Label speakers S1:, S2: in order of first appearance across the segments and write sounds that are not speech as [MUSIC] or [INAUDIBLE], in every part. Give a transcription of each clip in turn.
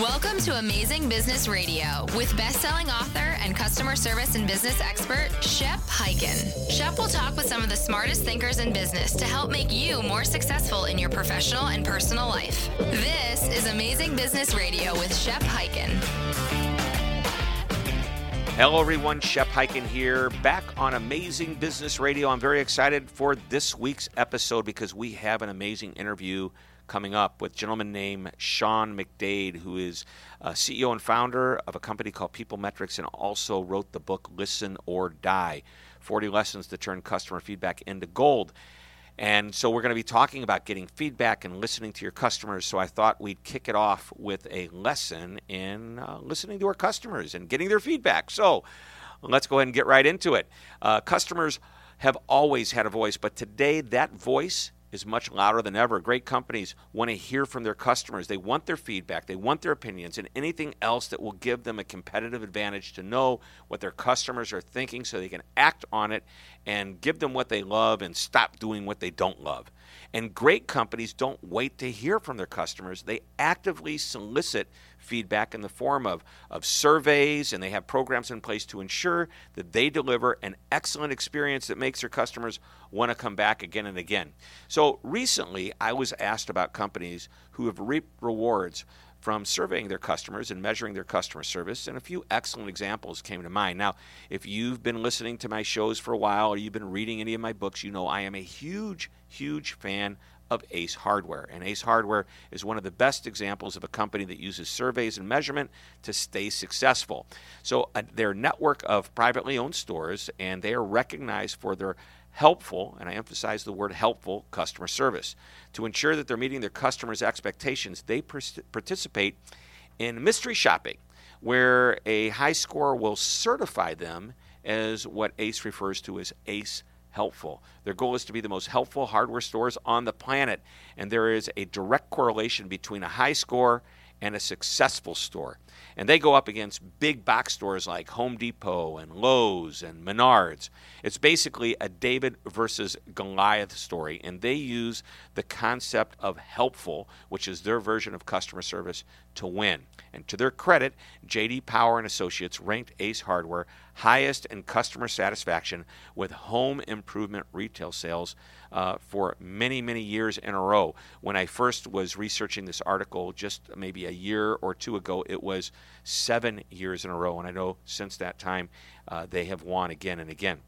S1: Welcome to Amazing Business Radio with best-selling author and customer service and business expert Shep Hyken. Shep will talk with some of the smartest thinkers in business to help make you more successful in your professional and personal life. This is Amazing Business Radio with Shep Hyken.
S2: Hello, everyone. Shep Hyken here, back on Amazing Business Radio. I'm very excited for this week's episode because we have an amazing interview coming up with a gentleman named Sean McDade, who is CEO and founder of a company called People Metrics and also wrote the book Listen or Die 40 Lessons to Turn Customer Feedback into Gold. And so we're going to be talking about getting feedback and listening to your customers. So I thought we'd kick it off with a lesson in uh, listening to our customers and getting their feedback. So let's go ahead and get right into it. Uh, customers have always had a voice, but today that voice is much louder than ever. Great companies want to hear from their customers. They want their feedback, they want their opinions, and anything else that will give them a competitive advantage to know what their customers are thinking so they can act on it and give them what they love and stop doing what they don't love. And great companies don't wait to hear from their customers. They actively solicit feedback in the form of, of surveys, and they have programs in place to ensure that they deliver an excellent experience that makes their customers want to come back again and again. So recently, I was asked about companies who have reaped rewards from surveying their customers and measuring their customer service, and a few excellent examples came to mind. Now, if you've been listening to my shows for a while or you've been reading any of my books, you know I am a huge, huge fan of Ace Hardware. And Ace Hardware is one of the best examples of a company that uses surveys and measurement to stay successful. So, uh, their network of privately owned stores, and they are recognized for their helpful, and I emphasize the word helpful, customer service. To ensure that they're meeting their customers' expectations, they participate in mystery shopping, where a high score will certify them as what ACE refers to as ACE helpful. Their goal is to be the most helpful hardware stores on the planet, and there is a direct correlation between a high score and a successful store. And they go up against big box stores like Home Depot and Lowe's and Menards. It's basically a David versus Goliath story, and they use the concept of helpful, which is their version of customer service, to win. And to their credit, JD Power and Associates ranked Ace Hardware highest in customer satisfaction with home improvement retail sales uh, for many, many years in a row. When I first was researching this article just maybe a year or two ago, it was seven years in a row. And I know since that time uh, they have won again and again.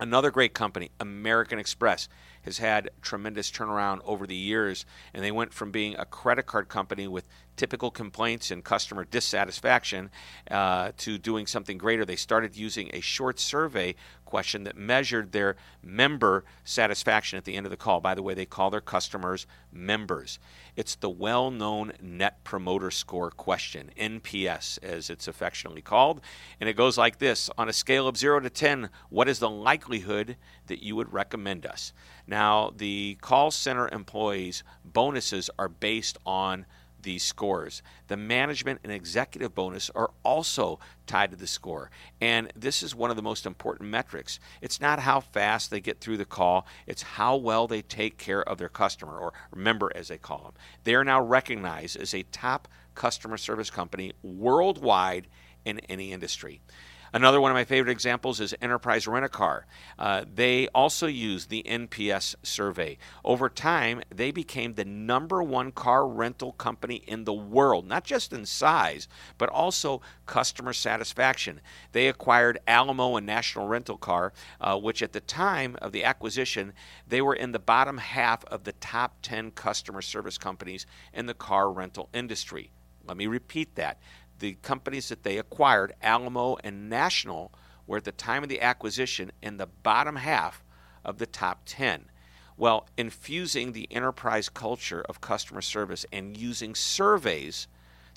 S2: Another great company, American Express, has had tremendous turnaround over the years, and they went from being a credit card company with typical complaints and customer dissatisfaction uh, to doing something greater. They started using a short survey question that measured their member satisfaction at the end of the call. By the way, they call their customers members. It's the well known Net Promoter Score question, NPS as it's affectionately called. And it goes like this On a scale of 0 to 10, what is the likelihood that you would recommend us? Now, the call center employees' bonuses are based on these scores. The management and executive bonus are also tied to the score. And this is one of the most important metrics. It's not how fast they get through the call, it's how well they take care of their customer, or member as they call them. They are now recognized as a top customer service company worldwide in any industry. Another one of my favorite examples is Enterprise Rent a Car. Uh, they also use the NPS survey. Over time, they became the number one car rental company in the world, not just in size, but also customer satisfaction. They acquired Alamo and National Rental Car, uh, which at the time of the acquisition, they were in the bottom half of the top 10 customer service companies in the car rental industry. Let me repeat that the companies that they acquired, Alamo and National, were at the time of the acquisition in the bottom half of the top 10. Well, infusing the enterprise culture of customer service and using surveys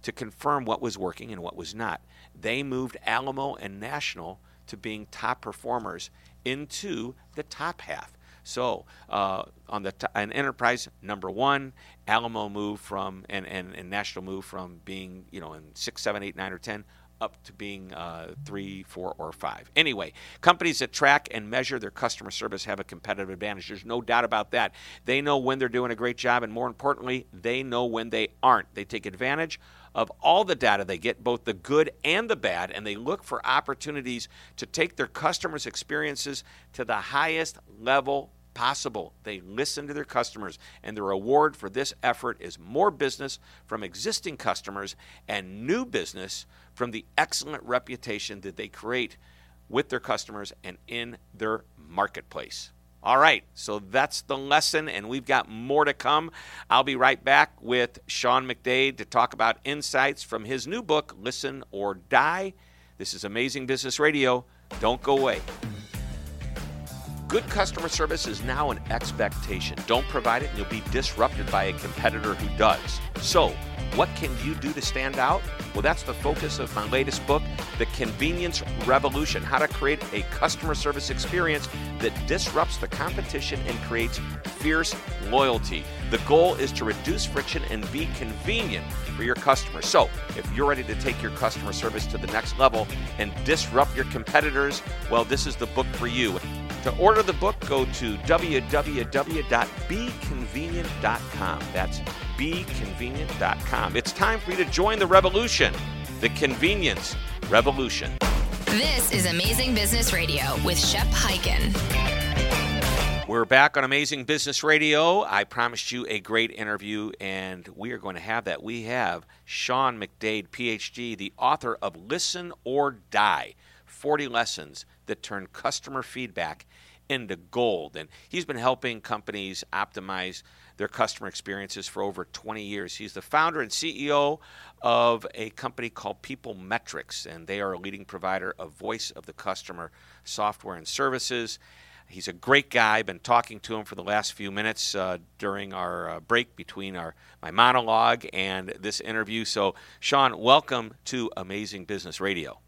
S2: to confirm what was working and what was not, they moved Alamo and National to being top performers into the top half. So uh, on the t- an enterprise number one, Alamo moved from and, and, and National moved from being you know in six, seven, eight, nine, or ten up to being uh, three, four, or five. Anyway, companies that track and measure their customer service have a competitive advantage. There's no doubt about that. They know when they're doing a great job, and more importantly, they know when they aren't. They take advantage of all the data they get, both the good and the bad, and they look for opportunities to take their customers' experiences to the highest level possible. They listen to their customers, and the reward for this effort is more business from existing customers and new business from the excellent reputation that they create with their customers and in their marketplace. All right, so that's the lesson, and we've got more to come. I'll be right back with Sean McDade to talk about insights from his new book, Listen or Die. This is Amazing Business Radio. Don't go away. Good customer service is now an expectation. Don't provide it, and you'll be disrupted by a competitor who does. So, what can you do to stand out? Well, that's the focus of my latest book, The Convenience Revolution How to Create a Customer Service Experience that Disrupts the Competition and Creates Fierce Loyalty. The goal is to reduce friction and be convenient for your customers. So, if you're ready to take your customer service to the next level and disrupt your competitors, well, this is the book for you. To order the book, go to www.beconvenient.com. That's beconvenient.com. It's time for you to join the revolution, the convenience revolution.
S1: This is Amazing Business Radio with Shep Hyken.
S2: We're back on Amazing Business Radio. I promised you a great interview, and we are going to have that. We have Sean McDade, PhD, the author of Listen or Die 40 Lessons that Turn Customer Feedback into Gold. And he's been helping companies optimize their customer experiences for over 20 years. He's the founder and CEO of a company called People Metrics, and they are a leading provider of voice of the customer software and services. He's a great guy. I've been talking to him for the last few minutes uh, during our uh, break between our my monologue and this interview. So, Sean, welcome to Amazing Business Radio.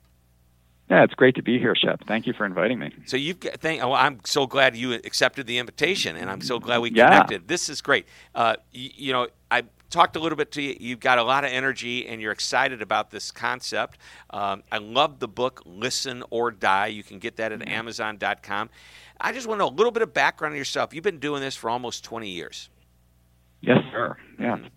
S3: Yeah, it's great to be here, Shep. Thank you for inviting me.
S2: So you've got, thank, oh, I'm so glad you accepted the invitation, and I'm so glad we connected. Yeah. This is great. Uh, you, you, know, I talked a little bit to you. You've got a lot of energy, and you're excited about this concept. Um, I love the book Listen or Die. You can get that at mm-hmm. Amazon.com. I just want to know a little bit of background on yourself. You've been doing this for almost 20 years.
S3: Yes, sir. Yeah, mm-hmm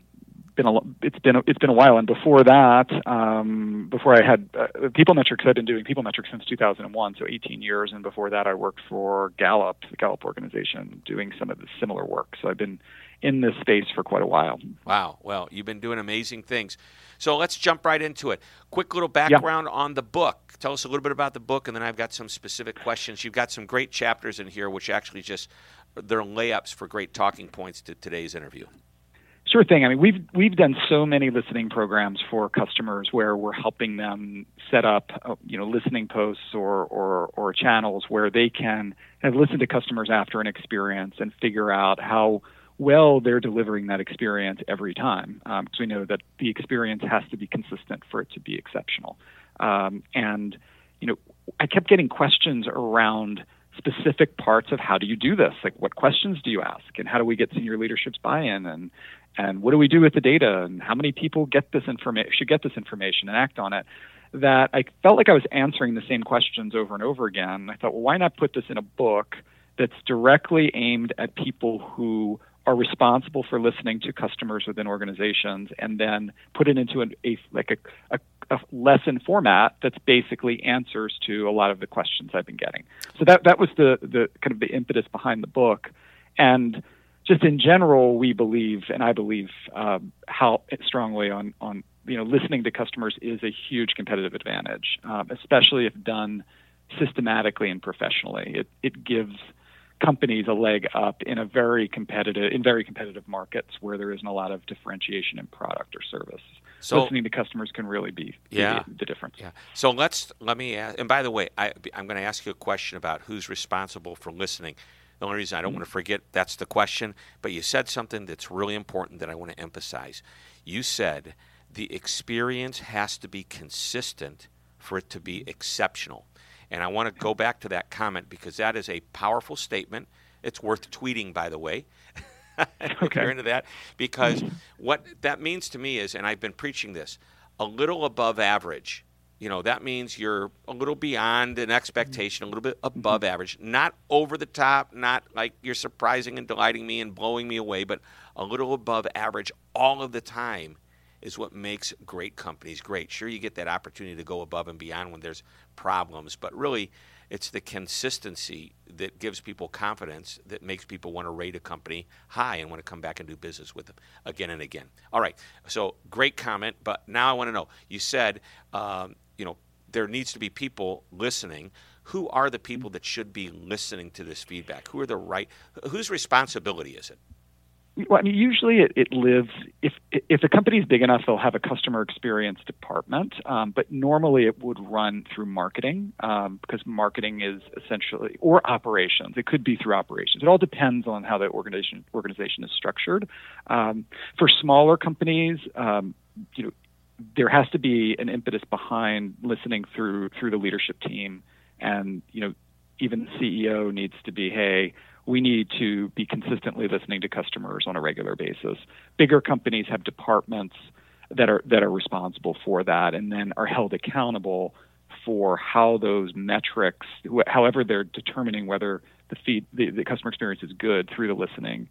S3: been a it's been a, it's been a while. And before that, um, before I had uh, People Metrics, I've been doing People Metrics since 2001, so 18 years. And before that, I worked for Gallup, the Gallup organization, doing some of the similar work. So I've been in this space for quite a while.
S2: Wow. Well, you've been doing amazing things. So let's jump right into it. Quick little background yeah. on the book. Tell us a little bit about the book, and then I've got some specific questions. You've got some great chapters in here, which actually just they're layups for great talking points to today's interview.
S3: Sure thing. I mean, we've we've done so many listening programs for customers where we're helping them set up, uh, you know, listening posts or or, or channels where they can have listen to customers after an experience and figure out how well they're delivering that experience every time. Because um, we know that the experience has to be consistent for it to be exceptional. Um, and you know, I kept getting questions around specific parts of how do you do this? Like, what questions do you ask, and how do we get senior leadership's buy-in, and and what do we do with the data, and how many people get this information should get this information and act on it? That I felt like I was answering the same questions over and over again. I thought, well, why not put this in a book that's directly aimed at people who are responsible for listening to customers within organizations, and then put it into an, a like a, a a lesson format that's basically answers to a lot of the questions I've been getting. So that that was the the kind of the impetus behind the book, and just in general, we believe, and I believe um, how strongly on on you know listening to customers is a huge competitive advantage, um, especially if done systematically and professionally. It it gives companies a leg up in a very competitive in very competitive markets where there isn't a lot of differentiation in product or service. So listening to customers can really be, yeah, the, the difference.
S2: Yeah. So let's let me ask, and by the way, I, I'm going to ask you a question about who's responsible for listening. The only reason I don't mm-hmm. want to forget that's the question, but you said something that's really important that I want to emphasize. You said the experience has to be consistent for it to be exceptional. And I want to go back to that comment because that is a powerful statement. It's worth tweeting, by the way. [LAUGHS] if you're into that, because what that means to me is, and I've been preaching this, a little above average you know that means you're a little beyond an expectation, a little bit above average, not over the top, not like you're surprising and delighting me and blowing me away, but a little above average all of the time is what makes great companies great. Sure, you get that opportunity to go above and beyond when there's problems, but really it's the consistency that gives people confidence that makes people want to rate a company high and want to come back and do business with them again and again. All right, so great comment, but now I want to know. You said, um, you know, there needs to be people listening. Who are the people that should be listening to this feedback? Who are the right? Whose responsibility is it?
S3: Well, I mean, usually it, it lives if if the company is big enough, they'll have a customer experience department. Um, but normally, it would run through marketing um, because marketing is essentially or operations. It could be through operations. It all depends on how the organization organization is structured. Um, for smaller companies, um, you know, there has to be an impetus behind listening through through the leadership team, and you know, even the CEO needs to be, hey we need to be consistently listening to customers on a regular basis. Bigger companies have departments that are that are responsible for that and then are held accountable for how those metrics however they're determining whether the feed the, the customer experience is good through the listening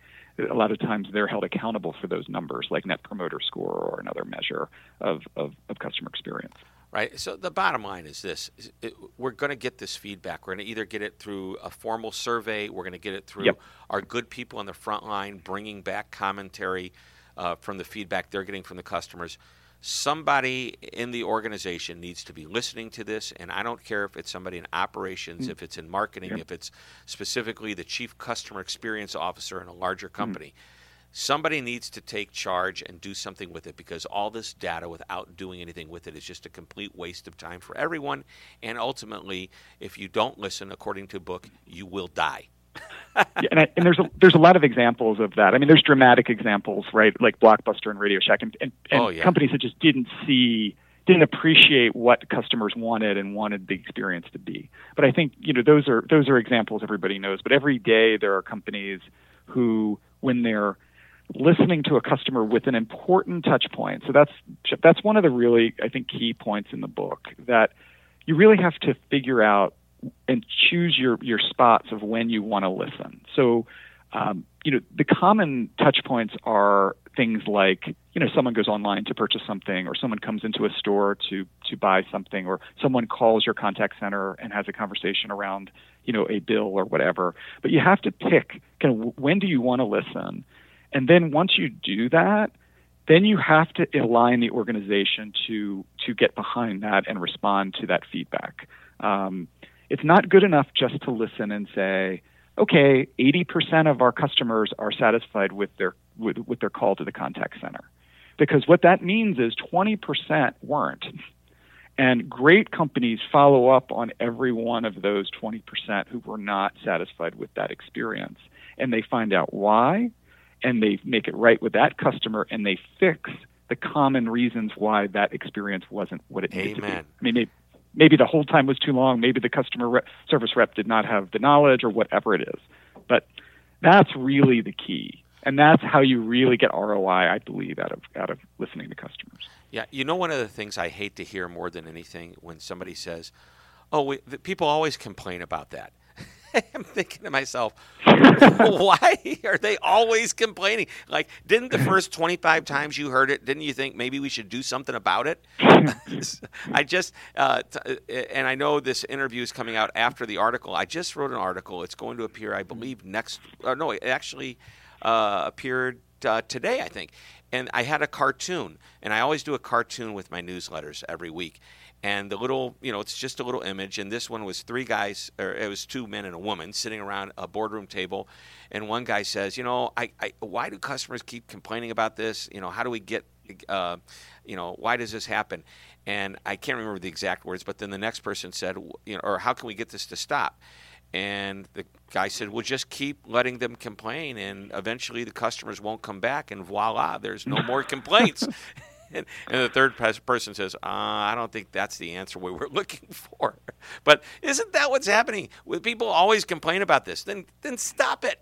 S3: a lot of times they're held accountable for those numbers like net promoter score or another measure of, of, of customer experience
S2: right? So the bottom line is this: it, we're going to get this feedback. We're going to either get it through a formal survey, we're going to get it through
S3: yep.
S2: our good people on the front line bringing back commentary uh, from the feedback they're getting from the customers. Somebody in the organization needs to be listening to this, and I don't care if it's somebody in operations, mm-hmm. if it's in marketing, yep. if it's specifically the chief customer experience officer in a larger mm-hmm. company. Mm-hmm somebody needs to take charge and do something with it because all this data without doing anything with it is just a complete waste of time for everyone and ultimately if you don't listen according to book you will die
S3: yeah, and, I, and, there's a there's a lot of examples of that. I mean, there's dramatic examples, right? Like Blockbuster and Radio Shack, and, and, and
S2: oh, yeah.
S3: companies that just didn't see, didn't appreciate what customers wanted and wanted the experience to be. But I think you know those are those are examples everybody knows. But every day there are companies who, when they're listening to a customer with an important touch point. So that's that's one of the really I think key points in the book that you really have to figure out and choose your your spots of when you want to listen. So um, you know the common touch points are things like you know someone goes online to purchase something or someone comes into a store to to buy something or someone calls your contact center and has a conversation around you know a bill or whatever but you have to pick kind of when do you want to listen and then once you do that, then you have to align the organization to to get behind that and respond to that feedback. Um, it's not good enough just to listen and say, okay, 80% of our customers are satisfied with their with, with their call to the contact center, because what that means is 20% weren't. And great companies follow up on every one of those 20% who were not satisfied with that experience. And they find out why, and they make it right with that customer and they fix the common reasons why that experience wasn't what it needed
S2: Amen.
S3: to be. I mean, maybe, the hold time was too long, maybe the customer re- service rep did not have the knowledge or whatever it is. But that's really the key. And that's how you really get ROI, I believe, out of out of listening to customers.
S2: Yeah, you know, one of the things I hate to hear more than anything when somebody says, "Oh, we, people always complain about that." [LAUGHS] I'm thinking to myself, [LAUGHS] why are they always complaining? Like, didn't the first 25 times you heard it, didn't you think maybe we should do something about it? [LAUGHS] I just, uh, t- uh, and I know this interview is coming out after the article. I just wrote an article. It's going to appear, I believe, next, or no, it actually uh, appeared uh, today, I think. And I had a cartoon, and I always do a cartoon with my newsletters every week and the little you know it's just a little image and this one was three guys or it was two men and a woman sitting around a boardroom table and one guy says you know I, I why do customers keep complaining about this? You know how do we get uh, you know why does this happen? And i can't remember the exact words but then the next person said you know or how can we get this to stop? And the guy said, "Well, just keep letting them complain, and eventually the customers won't come back, and voila, there's no more complaints." [LAUGHS] and, the third person says, uh, I don't think that's the answer we were [LAUGHS] looking for. But isn't that what's happening? With people always complain about this, then then stop it.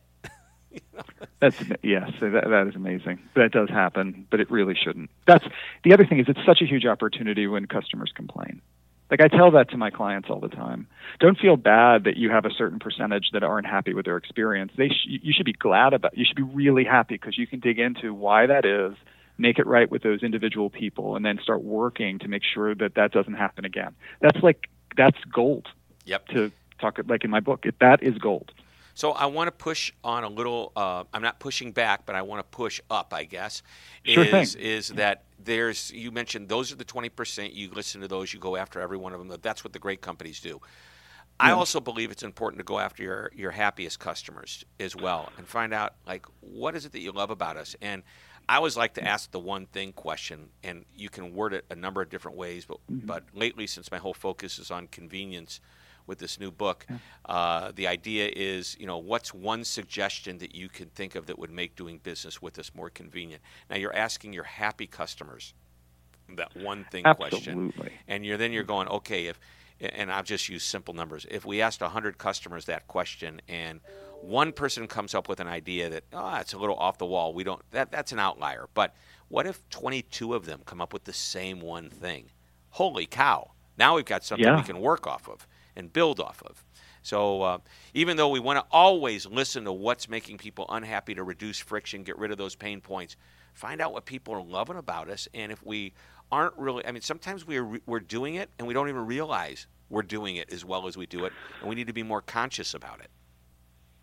S2: [LAUGHS]
S3: That's yes, that, that is amazing. That does happen, but it really shouldn't. That's the other thing is it's such a huge opportunity when customers complain. Like I tell that to my clients all the time. Don't feel bad that you have a certain percentage that aren't happy with their experience. They sh- you should be glad about. You should be really happy because you can dig into why that is, make it right with those individual people, and then start working to make sure that that doesn't happen again. That's like that's gold.
S2: Yep.
S3: To talk like in my book, it, that is gold.
S2: So I want to push on a little. Uh, I'm not pushing back, but I want to push up. I guess
S3: sure
S2: is
S3: thing.
S2: is that there's you mentioned those are the 20 percent. You listen to those, you go after every one of them. That's what the great companies do. I also believe it's important to go after your your happiest customers as well and find out like what is it that you love about us. And I always like to ask the one thing question, and you can word it a number of different ways. But
S3: Mm-hmm.
S2: but lately, since my whole focus is on convenience with this new book, uh, the idea is you know what's one suggestion that you can think of that would make doing business with us more convenient. Now you're asking your happy customers that one thing question and you're then you're going okay if and I've just used simple numbers. If we asked 100 customers that question and one person comes up with an idea that oh, it's a little off the wall, we don't that that's an outlier. But what if 22 of them come up with the same one thing? Holy cow. Now we've got something
S3: Yeah.
S2: we can work off of and build off of. So uh, even though we want to always listen to what's making people unhappy to reduce friction, get rid of those pain points, find out what people are loving about us, and if we aren't really, I mean, sometimes we're we're doing it and we don't even realize we're doing it as well as we do it, and we need to be more conscious about it.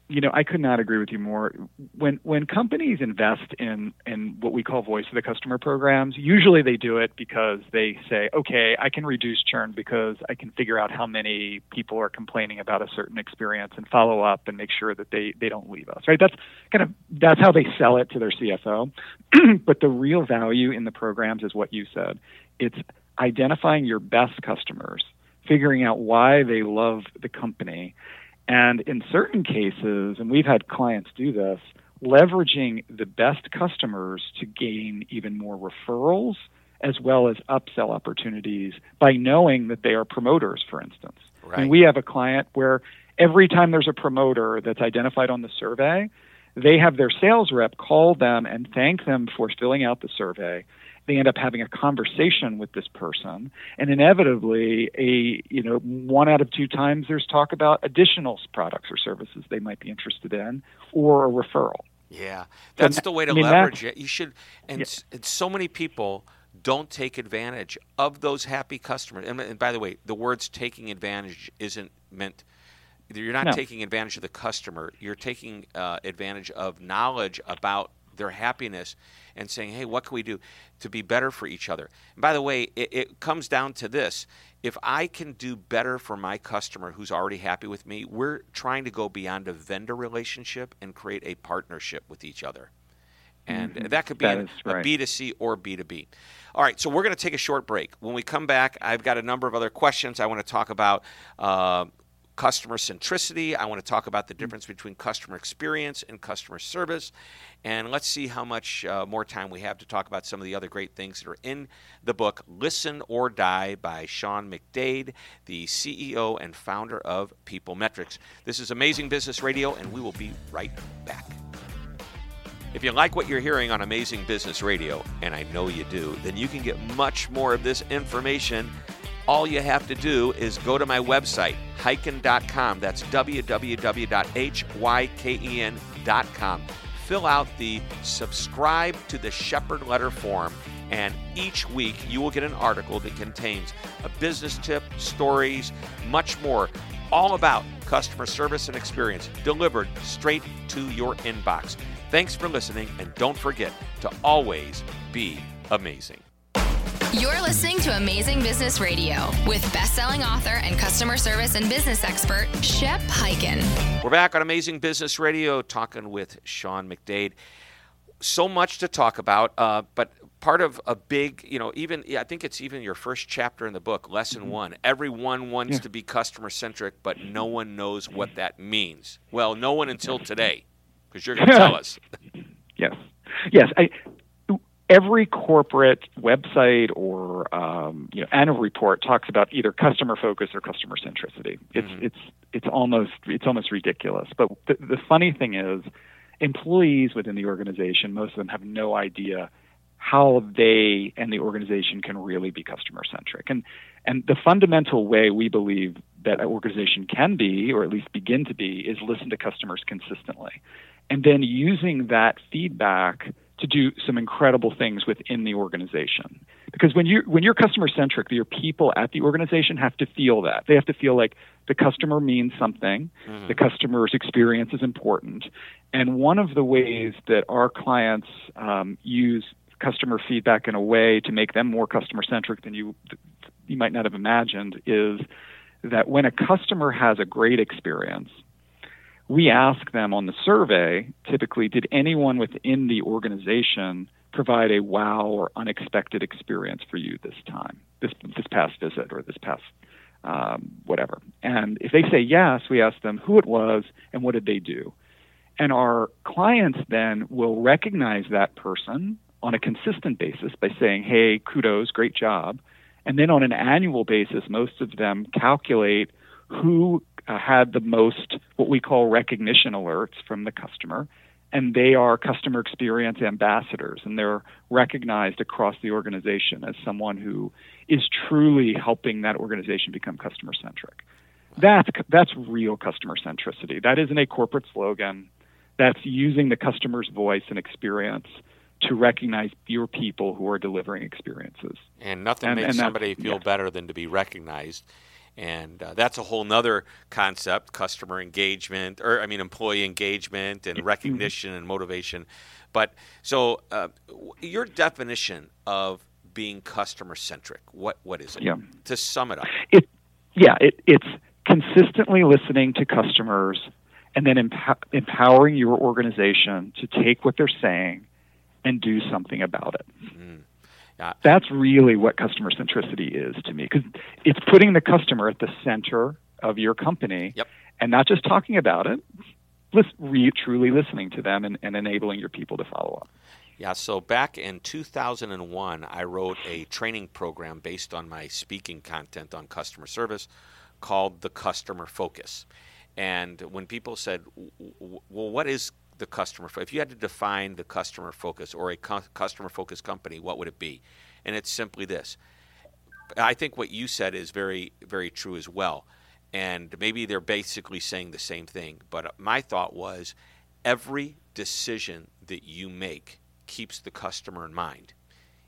S3: You know, I could not agree with you more. When when companies invest in in what we call voice of the customer programs, usually they do it because they say, okay, I can reduce churn because I can figure out how many people are complaining about a certain experience and follow up and make sure that they they don't leave us. Right? That's kind of that's how they sell it to their CFO. [CLEARS THROAT] but the real value in the programs is what you said. It's identifying your best customers, figuring out why they love the company and in certain cases, and we've had clients do this, leveraging the best customers to gain even more referrals as well as upsell opportunities by knowing that they are promoters, for instance.
S2: Right.
S3: And we have a client where every time there's a promoter that's identified on the survey, they have their sales rep call them and thank them for filling out the survey they end up having a conversation with this person and inevitably a you know one out of two times there's talk about additional products or services they might be interested in or a referral
S2: Yeah, that's the way to
S3: I mean,
S2: leverage it. You should, and,
S3: Yeah.
S2: and so many people don't take advantage of those happy customers. And, and by the way, the words "taking advantage" isn't meant. You're not
S3: No.
S2: taking advantage of the customer. You're taking uh, advantage of knowledge about their happiness and saying, "Hey, what can we do to be better for each other?" And by the way, it, it comes down to this: if I can do better for my customer who's already happy with me, we're trying to go beyond a vendor relationship and create a partnership with each other. And that could be
S3: Mm-hmm. That
S2: an-
S3: is
S2: a
S3: right.
S2: B2C or B2B. All right, so we're going to take a short break. When we come back, I've got a number of other questions. I want to talk about uh, customer centricity. I want to talk about the difference between customer experience and customer service. And let's see how much uh, more time we have to talk about some of the other great things that are in the book Listen or Die by Sean McDade, the CEO and founder of People Metrics. This is Amazing Business Radio, and we will be right back. If you like what you're hearing on Amazing Business Radio, and I know you do, then you can get much more of this information. All you have to do is go to my website, hyken.com. That's www.hyken.com. Fill out the subscribe to the Shepard letter form, and each week you will get an article that contains a business tip, stories, much more, all about customer service and experience delivered straight to your inbox. Thanks for listening, and don't forget to always be amazing.
S1: You're listening to Amazing Business Radio with best-selling author and customer service and business expert Shep Hyken.
S2: We're back on Amazing Business Radio talking with Sean McDade. So much to talk about, uh, but part of a big, you know, even yeah, I think it's even your first chapter in the book, lesson one. Everyone wants to be customer centric, but no one knows what that means. Well, no one until today, because you're going [LAUGHS] to tell us.
S3: Yes, yes. I, every corporate website or um, you know annual report talks about either customer focus or customer centricity. It's
S2: Mhm.
S3: it's it's almost it's almost ridiculous. But the, the funny thing is, employees within the organization, most of them have no idea how they and the organization can really be customer centric. And and the fundamental way we believe that an organization can be, or at least begin to be, is listen to customers consistently. And then using that feedback to do some incredible things within the organization. Because when you when you're customer centric, your people at the organization have to feel that. They have to feel like the customer means something, mm-hmm. the customer's experience is important. And one of the ways that our clients um, use customer feedback in a way to make them more customer centric than you you might not have imagined is that when a customer has a great experience, we ask them on the survey typically, did anyone within the organization provide a wow or unexpected experience for you this time, this this past visit or this past um, whatever? And if they say yes, we ask them who it was and what did they do. And our clients then will recognize that person on a consistent basis by saying, hey, kudos, great job. And then on an annual basis, most of them calculate who uh, had the most what we call recognition alerts from the customer. And they are customer experience ambassadors, and they're recognized across the organization as someone who is truly helping that organization become customer centric. That's, that's real customer centricity. That isn't a corporate slogan. That's using the customer's voice and experience to recognize your people who are delivering experiences.
S2: And nothing and, makes and somebody feel yeah. better than to be recognized and uh, that's a whole nother concept customer engagement or i mean employee engagement and mm-hmm. recognition and motivation but so uh, your definition of being customer centric what what is it
S3: yeah.
S2: to sum it up
S3: it yeah it, it's consistently listening to customers and then emp- empowering your organization to take what they're saying and do something about it mm. Uh, That's really what customer centricity is to me, because it's putting the customer at the center of your company,
S2: yep.
S3: and not just talking about it, re- truly listening to them and, and enabling your people to follow up.
S2: Yeah, so back in 2001, I wrote a training program based on my speaking content on customer service called The Customer Focus. And when people said, well, what is the customer. If you had to define the customer focus or a customer focused company, what would it be? And it's simply this. I think what you said is very, very true as well. And maybe they're basically saying the same thing. But my thought was every decision that you make keeps the customer in mind.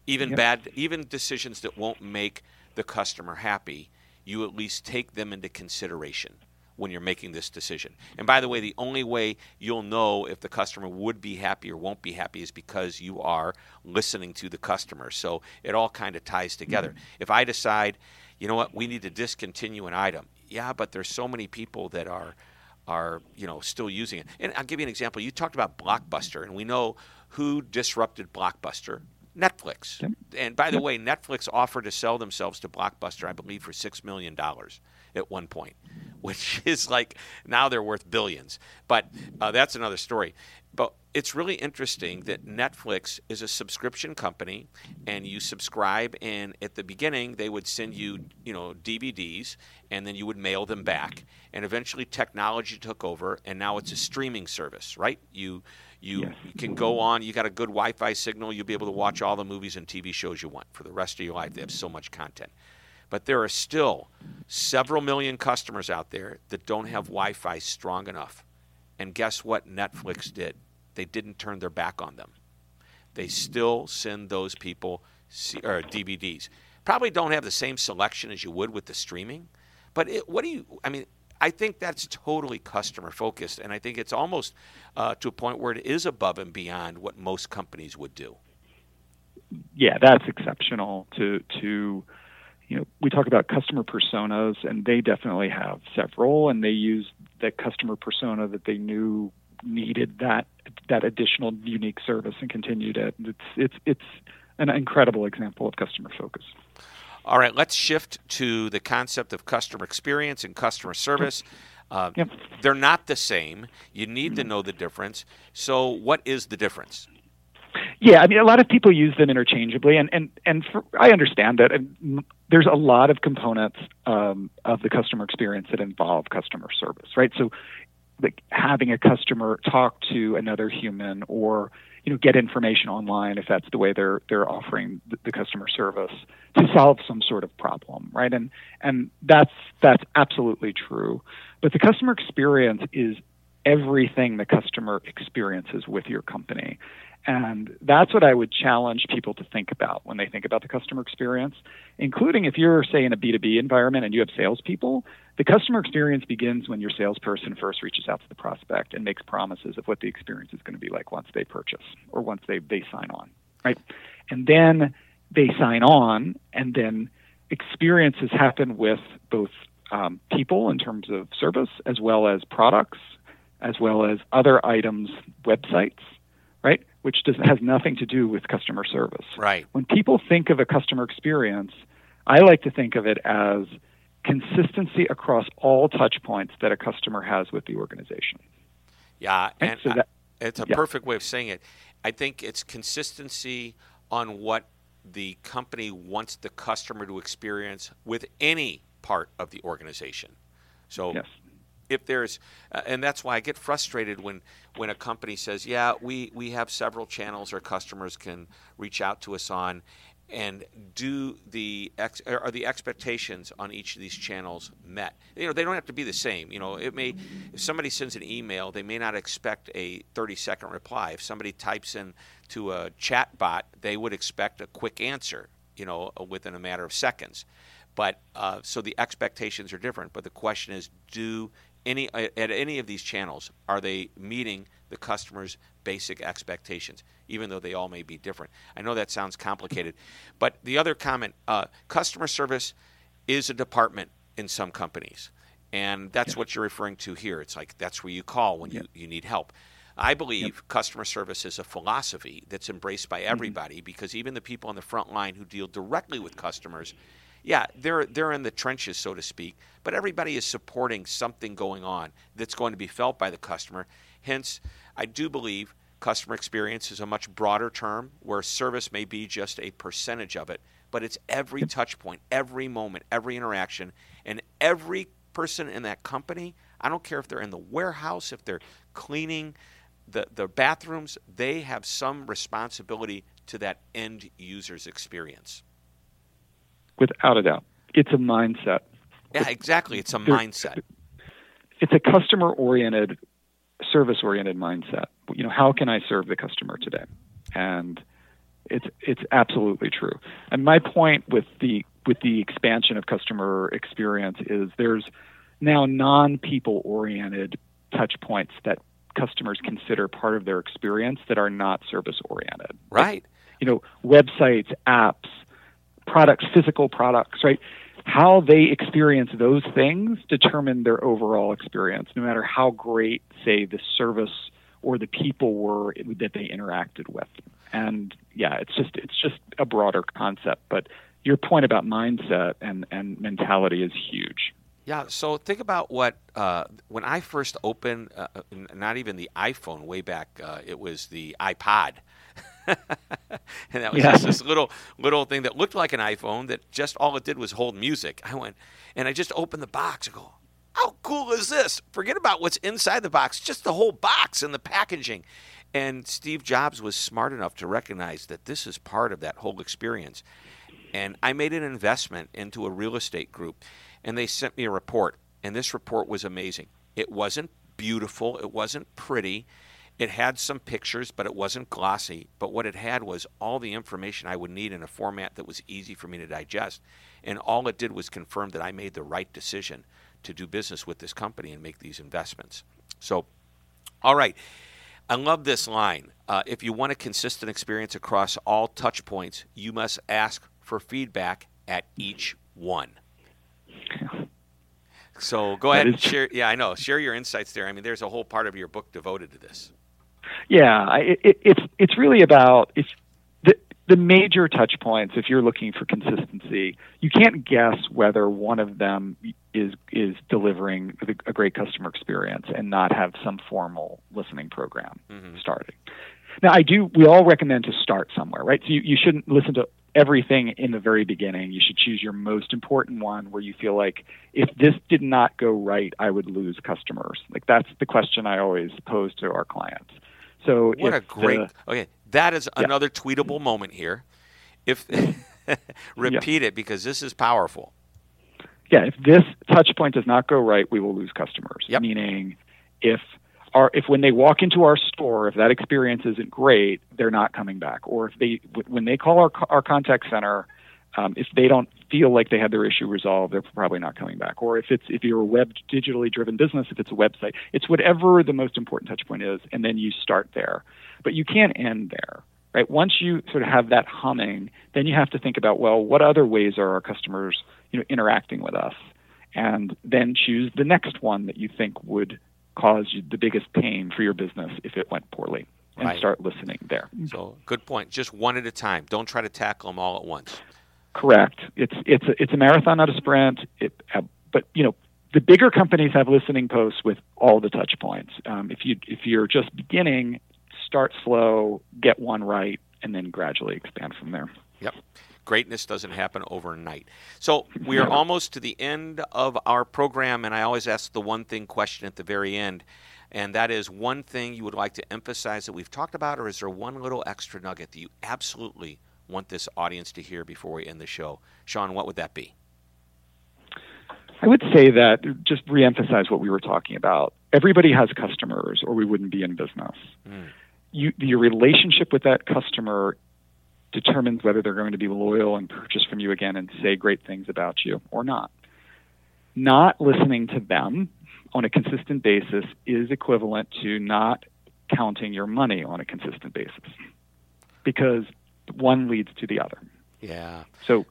S2: Even yep. bad, even decisions that won't make the customer happy, you at least take them into consideration when you're making this decision. And by the way, the only way you'll know if the customer would be happy or won't be happy is because you are listening to the customer. So it all kind of ties together. Mm-hmm. If I decide, you know what, we need to discontinue an item, yeah, but there's so many people that are are you know still using it. And I'll give you an example. You talked about Blockbuster, and we know who disrupted Blockbuster. Netflix. And by the way, Netflix offered to sell themselves to Blockbuster, I believe, for $6 million at one point, [LAUGHS] which is like now they're worth billions. But uh, that's another story. But it's really interesting that Netflix is a subscription company, and you subscribe, and at the beginning they would send you, you know, DVDs, and then you would mail them back. And eventually technology took over, and now it's a streaming service, right? You you, yes. you can go on. You got a good Wi-Fi signal. You'll be able to watch all the movies and TV shows you want for the rest of your life. They have so much content. But there are still several million customers out there that don't have Wi Fi strong enough. And guess what Netflix did? They didn't turn their back on them. They still send those people C- or DVDs. Probably don't have the same selection as you would with the streaming. But it, what do you, I mean, I think that's totally customer focused. And I think it's almost uh, to a point where it is above and beyond what most companies would do.
S3: Yeah, that's exceptional to, to, you know, we talk about customer personas, and they definitely have several, and they use the customer persona that they knew needed that that additional unique service and continued it. It's it's it's an incredible example of customer focus.
S2: All right, let's shift to the concept of customer experience and customer service. Uh, yep. They're not the same. You need to know the difference. So, what is the difference?
S3: Yeah, I mean, a lot of people use them interchangeably, and and and for, I understand that. And there's a lot of components um, of the customer experience that involve customer service, right? So, like having a customer talk to another human, or you know, get information online if that's the way they're they're offering the, the customer service to solve some sort of problem, right? And and that's that's absolutely true. But the customer experience is everything the customer experiences with your company. And that's what I would challenge people to think about when they think about the customer experience, including if you're, say, in a B2B environment and you have salespeople. The customer experience begins when your salesperson first reaches out to the prospect and makes promises of what the experience is going to be like once they purchase or once they, they sign on, right? And then they sign on, and then experiences happen with both um, people in terms of service as well as products, as well as other items, websites, right? Which does, has nothing to do with customer service.
S2: Right.
S3: When people think of a customer experience, I like to think of it as consistency across all touch points that a customer has with the organization.
S2: Yeah, and so that, it's a yeah. perfect way of saying it. I think it's consistency on what the company wants the customer to experience with any part of the organization. So
S3: yes.
S2: If there's uh, and that's why I get frustrated when when a company says, "Yeah, we we have several channels our customers can reach out to us on." and do the ex, are the expectations on each of these channels met you know they don't have to be the same you know it may if somebody sends an email they may not expect a 30 second reply if somebody types in to a chat bot they would expect a quick answer you know within a matter of seconds but uh, so the expectations are different but the question is do any at any of these channels are they meeting the customer's basic expectations, even though they all may be different. I know that sounds complicated, [LAUGHS] but the other comment uh, customer service is a department in some companies. And that's yeah. what you're referring to here. It's like that's where you call when yeah. you, you need help. I believe yep. customer service is a philosophy that's embraced by mm-hmm. everybody mm-hmm. because even the people on the front line who deal directly with customers, yeah, they're they're in the trenches, so to speak, but everybody is supporting something going on that's going to be felt by the customer. Hence, I do believe customer experience is a much broader term where service may be just a percentage of it, but it's every touch point, every moment, every interaction, and every person in that company. I don't care if they're in the warehouse, if they're cleaning the, the bathrooms, they have some responsibility to that end user's experience.
S3: Without a doubt. It's a mindset.
S2: Yeah, exactly. It's a mindset.
S3: It's a customer oriented service oriented mindset. You know, how can I serve the customer today? And it's it's absolutely true. And my point with the with the expansion of customer experience is there's now non people oriented touch points that customers consider part of their experience that are not service oriented.
S2: Right.
S3: you know, websites, apps, products, physical products, right? how they experience those things determine their overall experience, no matter how great, say, the service or the people were that they interacted with. And yeah, it's just it's just a broader concept. But your point about mindset and, and mentality is huge.
S2: Yeah, so think about what uh, when I first opened, uh, not even the iPhone way back, uh, it was the iPod. [LAUGHS] and that was yeah. just this little little thing that looked like an iPhone that just all it did was hold music. I went and I just opened the box and go, how cool is this? Forget about what's inside the box, just the whole box and the packaging. And Steve Jobs was smart enough to recognize that this is part of that whole experience. And I made an investment into a real estate group, and they sent me a report. And this report was amazing. It wasn't beautiful, it wasn't pretty, it had some pictures, but it wasn't glossy. But what it had was all the information I would need in a format that was easy for me to digest. And all it did was confirm that I made the right decision to do business with this company and make these investments. So, all right. I love this line. Uh, if you want a consistent experience across all touch points, you must ask for feedback at each one. So go ahead and share. Yeah, I know. Share your insights there. I mean, there's a whole part of your book devoted to this.
S3: Yeah, it, it, it's it's really about it's the the major touch points. If you're looking for consistency, you can't guess whether one of them is is delivering a great customer experience and not have some formal listening program mm-hmm. starting. Now, I do. We all recommend to start somewhere, right? So you, you shouldn't listen to everything in the very beginning. You should choose your most important one where you feel like if this did not go right, I would lose customers. Like that's the question I always pose to our clients. So
S2: what a great okay. that is another tweetable moment here. If [LAUGHS] repeat yeah. it because this is powerful.
S3: Yeah, if this touch point does not go right, we will lose customers. Yep. Meaning, if our if when they walk into our store, if that experience isn't great, they're not coming back. Or if they when they call our our contact center, um, if they don't feel like they had their issue resolved, they're probably not coming back. Or if it's if you're a web digitally driven business, if it's a website, it's whatever the most important touch point is, and then you start there. But you can't end there. Right? Once you sort of have that humming, then you have to think about well, what other ways are our customers, you know, interacting with us, and then choose the next one that you think would cause you the biggest pain for your business if it went poorly, and right. start listening there.
S2: So, good point. Just one at a time. Don't try to tackle them all at once.
S3: Correct. It's it's a, it's a marathon, not a sprint. It, uh, but you know, the bigger companies have listening posts with all the touch points. Um, if you if you're just beginning, start slow, get one right, and then gradually expand from there.
S2: Yep. Greatness doesn't happen overnight. So we are almost to the end of our program, and I always ask the one thing question at the very end, and that is one thing you would like to emphasize that we've talked about, or is there one little extra nugget that you absolutely want this audience to hear before we end the show? Sean, what would that be?
S3: I would say that just reemphasize what we were talking about. Everybody has customers, or we wouldn't be in business. Mm. You, your relationship with that customer determines whether they're going to be loyal and purchase from you again and say great things about you or not. Not listening to them on a consistent basis is equivalent to not counting your money on a consistent basis because one leads to the other.
S2: Yeah.
S3: So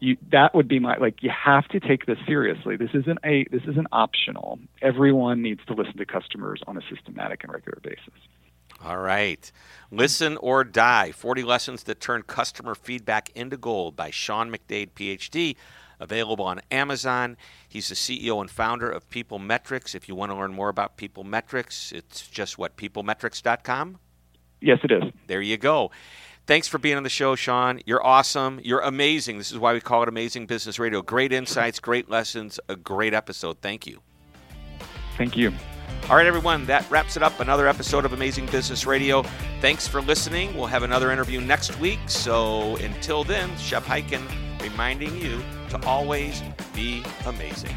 S3: you, that would be my like you have to take this seriously. This isn't a this isn't optional. Everyone needs to listen to customers on a systematic and regular basis.
S2: All right. Listen or Die 40 Lessons That Turn Customer Feedback into Gold by Sean McDade, PhD. Available on Amazon. He's the CEO and founder of People Metrics. If you want to learn more about People Metrics, it's just what, peoplemetrics.com?
S3: Yes, it is.
S2: There you go. Thanks for being on the show, Sean. You're awesome. You're amazing. This is why we call it Amazing Business Radio. Great insights, great lessons, a great episode. Thank you.
S3: Thank you.
S2: All right, everyone, that wraps it up. Another episode of Amazing Business Radio. Thanks for listening. We'll have another interview next week. So until then, Shep Hyken reminding you to always be amazing.